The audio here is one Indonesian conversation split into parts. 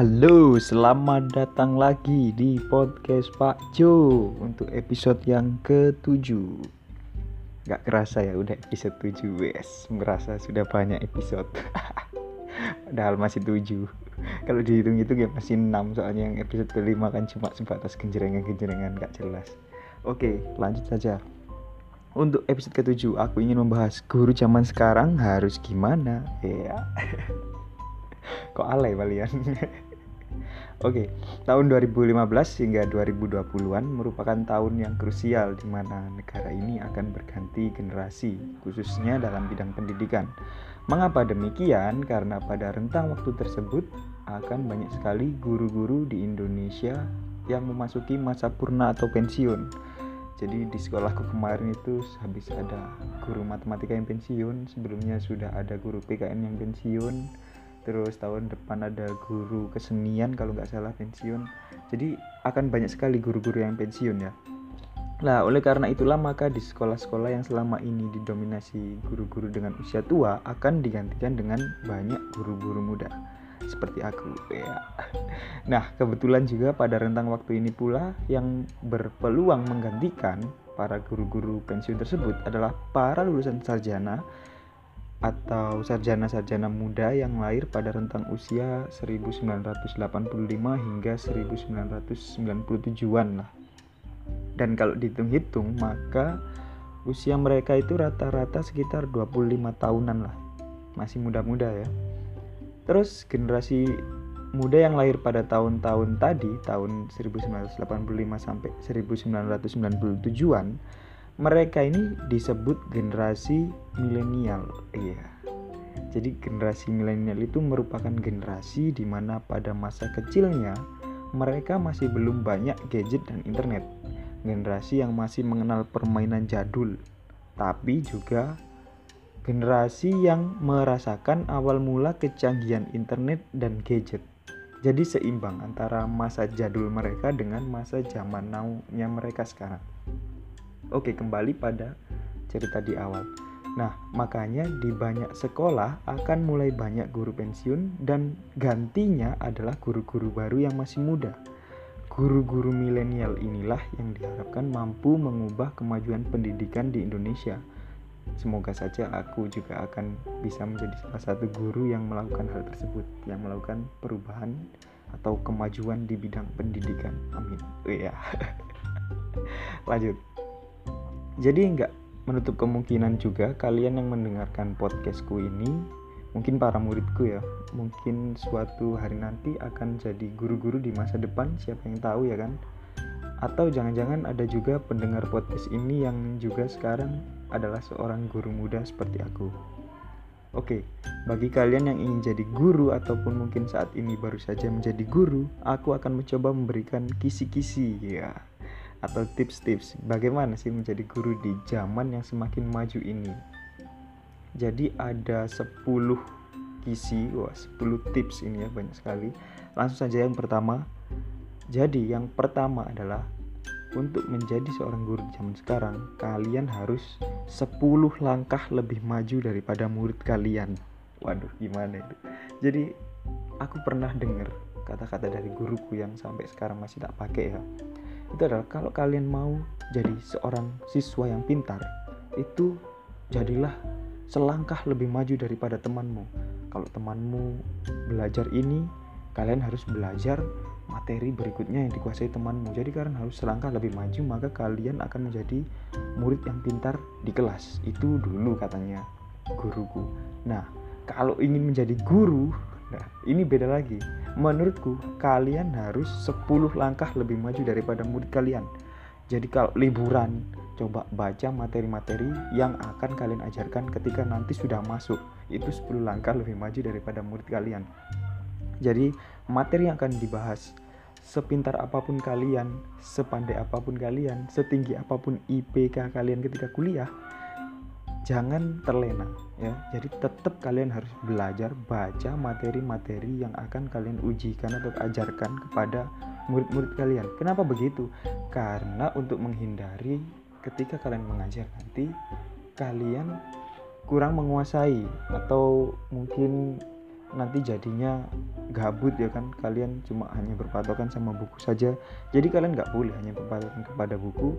Halo, selamat datang lagi di podcast Pak Jo untuk episode yang ke-7 Gak kerasa ya udah episode 7 wes. Merasa sudah banyak episode. Padahal masih 7 Kalau dihitung itu ya masih 6 Soalnya yang episode kelima kan cuma sebatas genjerengan-genjerengan gak jelas. Oke lanjut saja. Untuk episode ke-7 aku ingin membahas guru zaman sekarang harus gimana? Ya. Kok alay kalian Oke, tahun 2015 hingga 2020-an merupakan tahun yang krusial di mana negara ini akan berganti generasi, khususnya dalam bidang pendidikan. Mengapa demikian? Karena pada rentang waktu tersebut akan banyak sekali guru-guru di Indonesia yang memasuki masa purna atau pensiun. Jadi di sekolahku kemarin itu habis ada guru matematika yang pensiun, sebelumnya sudah ada guru PKN yang pensiun, terus tahun depan ada guru kesenian kalau nggak salah pensiun. Jadi akan banyak sekali guru-guru yang pensiun ya. Nah, oleh karena itulah maka di sekolah-sekolah yang selama ini didominasi guru-guru dengan usia tua akan digantikan dengan banyak guru-guru muda. Seperti aku ya. Nah, kebetulan juga pada rentang waktu ini pula yang berpeluang menggantikan para guru-guru pensiun tersebut adalah para lulusan sarjana atau sarjana-sarjana muda yang lahir pada rentang usia 1985 hingga 1997-an lah. Dan kalau dihitung-hitung maka usia mereka itu rata-rata sekitar 25 tahunan lah. Masih muda-muda ya. Terus generasi muda yang lahir pada tahun-tahun tadi, tahun 1985 sampai 1997-an mereka ini disebut generasi milenial. Iya. Jadi generasi milenial itu merupakan generasi di mana pada masa kecilnya mereka masih belum banyak gadget dan internet. Generasi yang masih mengenal permainan jadul, tapi juga generasi yang merasakan awal mula kecanggihan internet dan gadget. Jadi seimbang antara masa jadul mereka dengan masa zaman now-nya mereka sekarang. Oke, kembali pada cerita di awal. Nah, makanya di banyak sekolah akan mulai banyak guru pensiun dan gantinya adalah guru-guru baru yang masih muda. Guru-guru milenial inilah yang diharapkan mampu mengubah kemajuan pendidikan di Indonesia. Semoga saja aku juga akan bisa menjadi salah satu guru yang melakukan hal tersebut, yang melakukan perubahan atau kemajuan di bidang pendidikan. Amin. Oh, iya. Lanjut. Jadi nggak menutup kemungkinan juga kalian yang mendengarkan podcastku ini mungkin para muridku ya mungkin suatu hari nanti akan jadi guru-guru di masa depan siapa yang tahu ya kan? Atau jangan-jangan ada juga pendengar podcast ini yang juga sekarang adalah seorang guru muda seperti aku. Oke, bagi kalian yang ingin jadi guru ataupun mungkin saat ini baru saja menjadi guru, aku akan mencoba memberikan kisi-kisi ya atau tips-tips bagaimana sih menjadi guru di zaman yang semakin maju ini. Jadi ada 10 kisi, wah 10 tips ini ya banyak sekali. Langsung saja yang pertama. Jadi yang pertama adalah untuk menjadi seorang guru di zaman sekarang, kalian harus 10 langkah lebih maju daripada murid kalian. Waduh, gimana itu? Jadi aku pernah dengar kata-kata dari guruku yang sampai sekarang masih tak pakai ya itu adalah kalau kalian mau jadi seorang siswa yang pintar itu jadilah selangkah lebih maju daripada temanmu. Kalau temanmu belajar ini kalian harus belajar materi berikutnya yang dikuasai temanmu. Jadi kalian harus selangkah lebih maju maka kalian akan menjadi murid yang pintar di kelas. Itu dulu katanya guruku. Nah kalau ingin menjadi guru Nah, ini beda lagi. Menurutku, kalian harus 10 langkah lebih maju daripada murid kalian. Jadi kalau liburan, coba baca materi-materi yang akan kalian ajarkan ketika nanti sudah masuk. Itu 10 langkah lebih maju daripada murid kalian. Jadi, materi yang akan dibahas sepintar apa pun kalian, sepandai apa pun kalian, setinggi apa pun IPK kalian ketika kuliah, jangan terlena ya. Jadi tetap kalian harus belajar baca materi-materi yang akan kalian ujikan atau ajarkan kepada murid-murid kalian. Kenapa begitu? Karena untuk menghindari ketika kalian mengajar nanti kalian kurang menguasai atau mungkin nanti jadinya gabut ya kan. Kalian cuma hanya berpatokan sama buku saja. Jadi kalian nggak boleh hanya berpatokan kepada buku.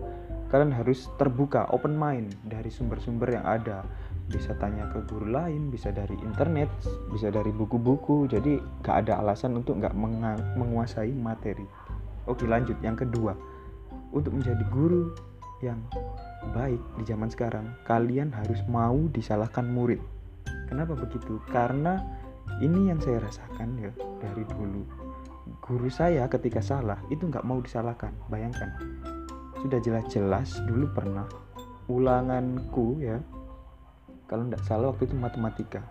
Kalian harus terbuka open mind dari sumber-sumber yang ada. Bisa tanya ke guru lain bisa dari internet bisa dari buku-buku. Jadi gak ada alasan untuk nggak menguasai materi. Oke lanjut. Yang kedua untuk menjadi guru yang baik di zaman sekarang kalian harus mau disalahkan murid. Kenapa begitu? Karena ini yang saya rasakan ya dari dulu. Guru saya ketika salah itu nggak mau disalahkan. Bayangkan. Sudah jelas-jelas dulu pernah ulanganku ya kalau tidak salah waktu itu matematika.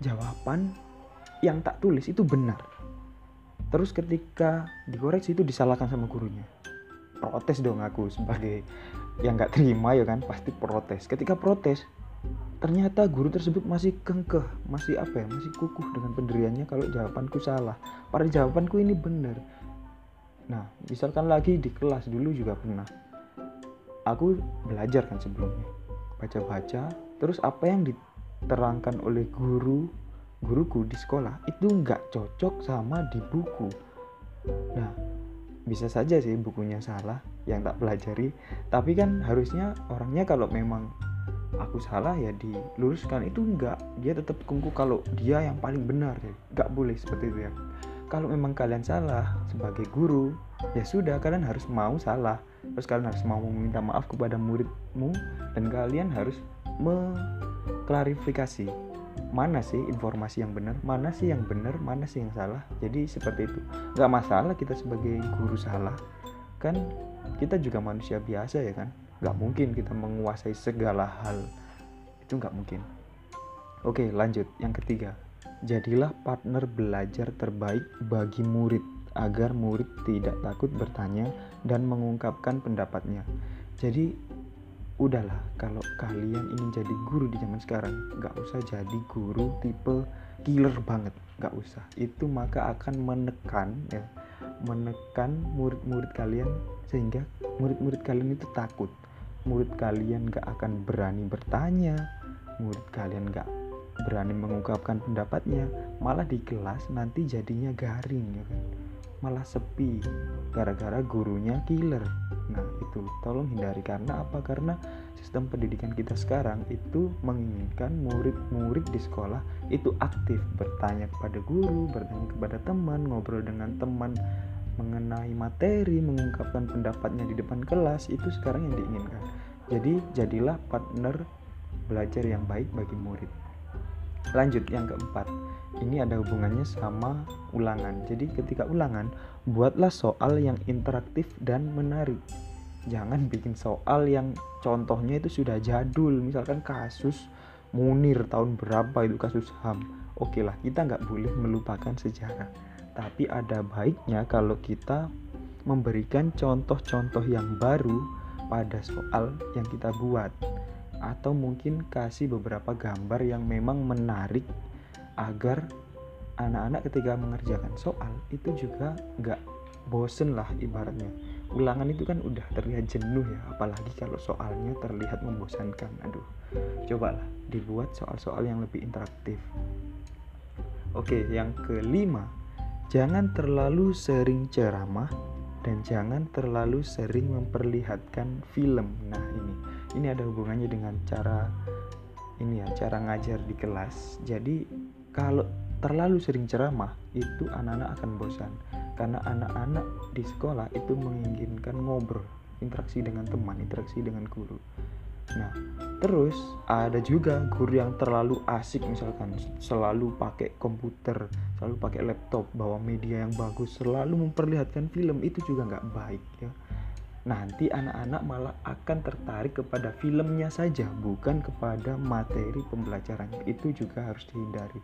Jawaban yang tak tulis itu benar. Terus ketika dikoreksi itu disalahkan sama gurunya. Protes dong aku sebagai yang nggak terima ya kan pasti protes. Ketika protes ternyata guru tersebut masih kengkeh masih apa ya masih kukuh dengan pendiriannya kalau jawabanku salah. Pada jawabanku ini benar. Nah misalkan lagi di kelas dulu juga pernah. Aku belajar kan sebelumnya. Baca-baca terus apa yang diterangkan oleh guru guruku di sekolah itu nggak cocok sama di buku. Nah bisa saja sih bukunya salah yang tak pelajari. Tapi kan harusnya orangnya kalau memang aku salah ya diluruskan itu enggak dia tetap kungku kalau dia yang paling benar ya enggak boleh seperti itu ya kalau memang kalian salah sebagai guru ya sudah kalian harus mau salah terus kalian harus mau meminta maaf kepada muridmu dan kalian harus mengklarifikasi mana sih informasi yang benar, mana sih yang benar, mana sih yang salah. Jadi seperti itu. Gak masalah kita sebagai guru salah, kan kita juga manusia biasa ya kan. Gak mungkin kita menguasai segala hal. Itu gak mungkin. Oke lanjut, yang ketiga. Jadilah partner belajar terbaik bagi murid agar murid tidak takut bertanya dan mengungkapkan pendapatnya. Jadi udahlah kalau kalian ingin jadi guru di zaman sekarang nggak usah jadi guru tipe killer banget nggak usah itu maka akan menekan ya menekan murid-murid kalian sehingga murid-murid kalian itu takut murid kalian nggak akan berani bertanya. Murid kalian nggak berani mengungkapkan pendapatnya. Malah di kelas nanti jadinya garing ya kan? Malah sepi gara-gara gurunya killer. Nah itu tolong hindari. Karena apa? Karena sistem pendidikan kita sekarang itu menginginkan murid-murid di sekolah itu aktif bertanya kepada guru bertanya kepada teman ngobrol dengan teman mengenai materi mengungkapkan pendapatnya di depan kelas itu sekarang yang diinginkan jadi jadilah partner belajar yang baik bagi murid lanjut yang keempat ini ada hubungannya sama ulangan. Jadi ketika ulangan, buatlah soal yang interaktif dan menarik. Jangan bikin soal yang contohnya itu sudah jadul, misalkan kasus Munir tahun berapa itu kasus HAM. Oke lah, kita nggak boleh melupakan sejarah. Tapi ada baiknya kalau kita memberikan contoh-contoh yang baru pada soal yang kita buat. Atau mungkin kasih beberapa gambar yang memang menarik agar anak-anak ketika mengerjakan soal itu juga nggak bosen lah ibaratnya. Ulangan itu kan udah terlihat jenuh ya apalagi kalau soalnya terlihat membosankan. Aduh cobalah dibuat soal-soal yang lebih interaktif. Oke yang kelima jangan terlalu sering ceramah dan jangan terlalu sering memperlihatkan film. Nah ini. Ini ada hubungannya dengan cara ini ya cara ngajar di kelas. Jadi kalau terlalu sering ceramah itu anak-anak akan bosan. Karena anak-anak di sekolah itu menginginkan ngobrol interaksi dengan teman interaksi dengan guru nah terus ada juga guru yang terlalu asik misalkan selalu pakai komputer selalu pakai laptop bawa media yang bagus selalu memperlihatkan film itu juga nggak baik ya. Nanti anak-anak malah akan tertarik kepada filmnya saja bukan kepada materi pembelajarannya. Itu juga harus dihindari.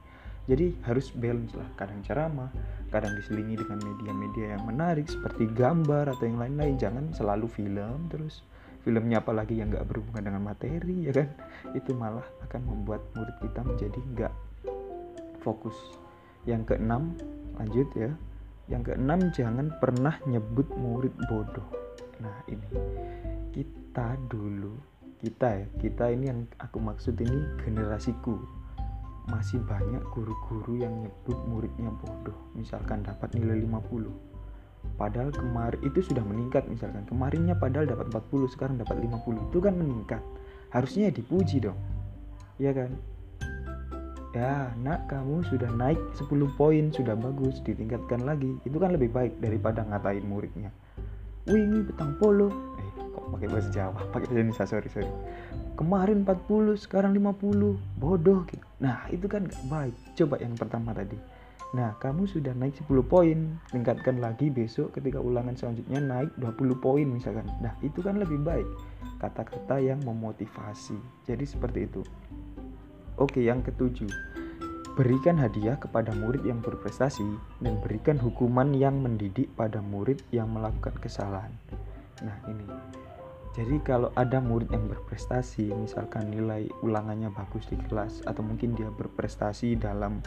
Jadi harus balance lah. Kadang ceramah kadang diselingi dengan media-media yang menarik seperti gambar atau yang lain-lain. Jangan selalu film terus filmnya apalagi yang nggak berhubungan dengan materi ya kan? Itu malah akan membuat murid kita menjadi nggak fokus. Yang keenam lanjut ya. Yang keenam jangan pernah nyebut murid bodoh. Nah ini. Kita dulu kita ya kita ini yang aku maksud ini generasiku. Masih banyak guru-guru yang nyebut muridnya bodoh. Misalkan dapat nilai 50 padahal kemarin itu sudah meningkat misalkan. Kemarinnya padahal dapat 40 sekarang dapat 50 itu kan meningkat. Harusnya dipuji dong. Ya kan? Ya nak kamu sudah naik 10 poin sudah bagus ditingkatkan lagi. Itu kan lebih baik daripada ngatain muridnya. Wih ini petang polo. Eh kok pakai bahasa Jawa? Pakai bahasa Indonesia sorry sorry. Kemarin 40 sekarang 50 bodoh gitu nah itu kan gak baik. Coba yang pertama tadi nah kamu sudah naik 10 poin. Tingkatkan lagi besok ketika ulangan selanjutnya naik 20 poin misalkan. Nah itu kan lebih baik. Kata-kata yang memotivasi. Jadi seperti itu. Oke yang ketujuh. Berikan hadiah kepada murid yang berprestasi dan berikan hukuman yang mendidik pada murid yang melakukan kesalahan. Nah ini. Jadi kalau ada murid yang berprestasi, misalkan nilai ulangannya bagus di kelas atau mungkin dia berprestasi dalam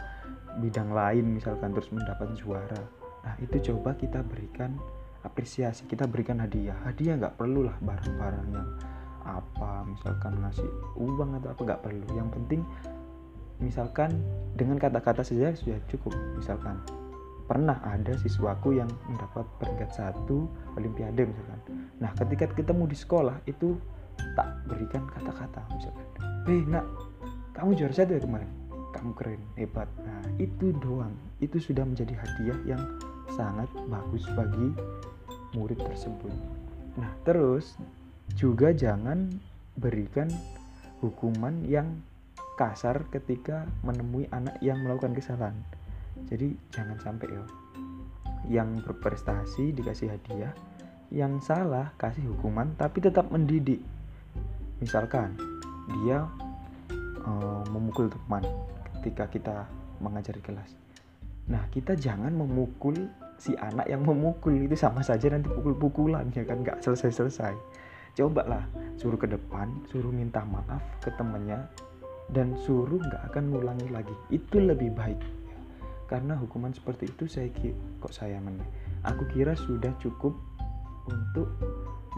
bidang lain misalkan terus mendapat juara. Nah, itu coba kita berikan apresiasi, kita berikan hadiah. Hadiah nggak perlu lah barang-barang yang apa, misalkan ngasih uang atau apa nggak perlu. Yang penting misalkan dengan kata-kata saja sudah cukup. Misalkan pernah ada siswaku yang mendapat peringkat satu olimpiade misalkan nah ketika ketemu di sekolah itu tak berikan kata-kata misalkan hei nak kamu juara satu ya kemarin kamu keren hebat. Nah itu doang. Itu sudah menjadi hadiah yang sangat bagus bagi murid tersebut. Nah terus juga jangan berikan hukuman yang kasar ketika menemui anak yang melakukan kesalahan. Jadi jangan sampai ya yang berprestasi dikasih hadiah yang salah kasih hukuman tapi tetap mendidik. Misalkan dia uh, memukul teman ketika kita mengajar di kelas. Nah kita jangan memukul si anak yang memukul itu sama saja nanti pukul-pukulan ya kan? Nggak selesai-selesai. Cobalah suruh ke depan suruh minta maaf ke temannya dan suruh nggak akan ngulangi lagi. Itu lebih baik karena hukuman seperti itu saya kok saya meneh aku kira sudah cukup untuk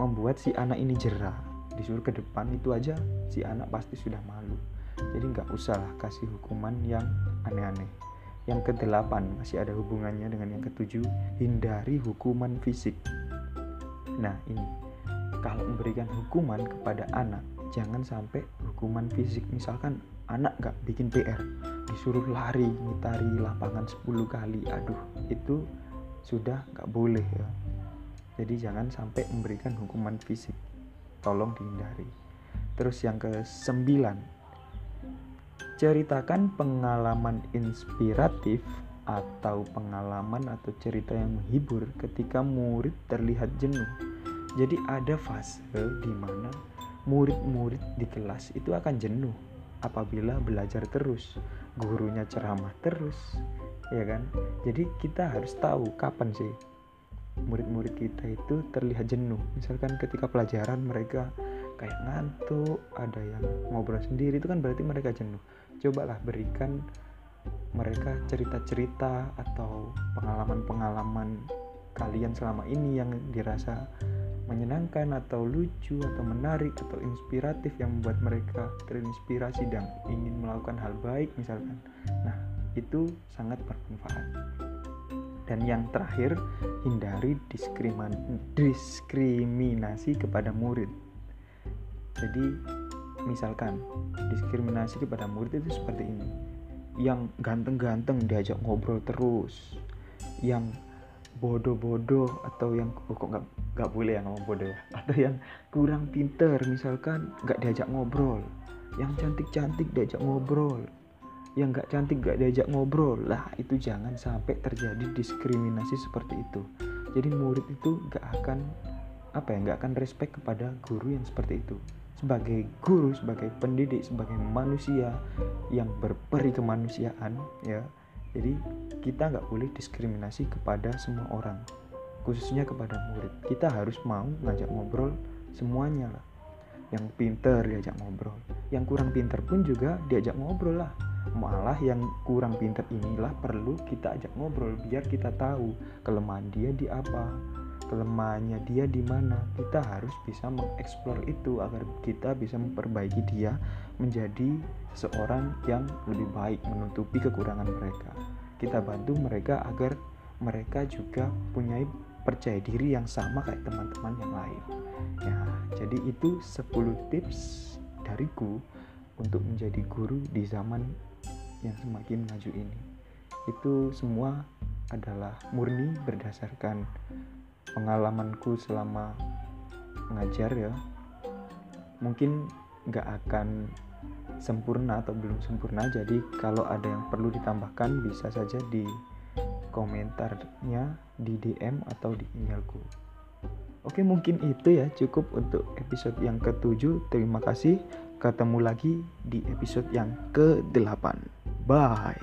membuat si anak ini jerah. Disuruh ke depan itu aja si anak pasti sudah malu jadi nggak usah lah kasih hukuman yang aneh-aneh. Yang kedelapan masih ada hubungannya dengan yang ketujuh hindari hukuman fisik. Nah ini. Kalau memberikan hukuman kepada anak jangan sampai hukuman fisik. Misalkan anak nggak bikin PR disuruh lari ngitari lapangan 10 kali. Aduh itu sudah nggak boleh ya. Jadi jangan sampai memberikan hukuman fisik. Tolong dihindari. Terus yang ke sembilan ceritakan pengalaman inspiratif atau pengalaman atau cerita yang menghibur ketika murid terlihat jenuh. Jadi ada fase di mana murid-murid di kelas itu akan jenuh apabila belajar terus. Gurunya ceramah terus ya kan? Jadi kita harus tahu kapan sih murid-murid kita itu terlihat jenuh. Misalkan ketika pelajaran mereka kayak ngantuk ada yang ngobrol sendiri itu kan berarti mereka jenuh cobalah berikan mereka cerita-cerita atau pengalaman-pengalaman kalian selama ini yang dirasa menyenangkan atau lucu atau menarik atau inspiratif yang membuat mereka terinspirasi dan ingin melakukan hal baik misalkan. Nah itu sangat bermanfaat. Dan yang terakhir hindari diskriminasi kepada murid. Jadi misalkan diskriminasi kepada murid itu seperti ini. Yang ganteng-ganteng diajak ngobrol terus. Yang bodoh-bodoh atau yang oh, kok nggak nggak boleh yang ngomong bodoh ya? Atau yang kurang pinter misalkan nggak diajak ngobrol. Yang cantik-cantik diajak ngobrol. Yang nggak cantik nggak diajak ngobrol. Lah itu jangan sampai terjadi diskriminasi seperti itu. Jadi murid itu nggak akan apa ya nggak akan respect kepada guru yang seperti itu sebagai guru sebagai pendidik sebagai manusia yang berperi kemanusiaan ya. Jadi kita nggak boleh diskriminasi kepada semua orang khususnya kepada murid. Kita harus mau ngajak ngobrol semuanya lah. Yang pinter diajak ngobrol yang kurang pinter pun juga diajak ngobrol lah. Malah yang kurang pinter inilah perlu kita ajak ngobrol biar kita tahu kelemahan dia di apa kelemahannya dia di mana. Kita harus bisa mengeksplor itu agar kita bisa memperbaiki dia menjadi seorang yang lebih baik menutupi kekurangan mereka. Kita bantu mereka agar mereka juga punya percaya diri yang sama kayak teman-teman yang lain. Ya jadi itu 10 tips dariku untuk menjadi guru di zaman yang semakin maju ini. Itu semua adalah murni berdasarkan pengalamanku selama mengajar ya mungkin nggak akan sempurna atau belum sempurna. Jadi kalau ada yang perlu ditambahkan bisa saja di komentarnya di DM atau di emailku. Oke mungkin itu ya cukup untuk episode yang ketujuh. Terima kasih. Ketemu lagi di episode yang ke-8 Bye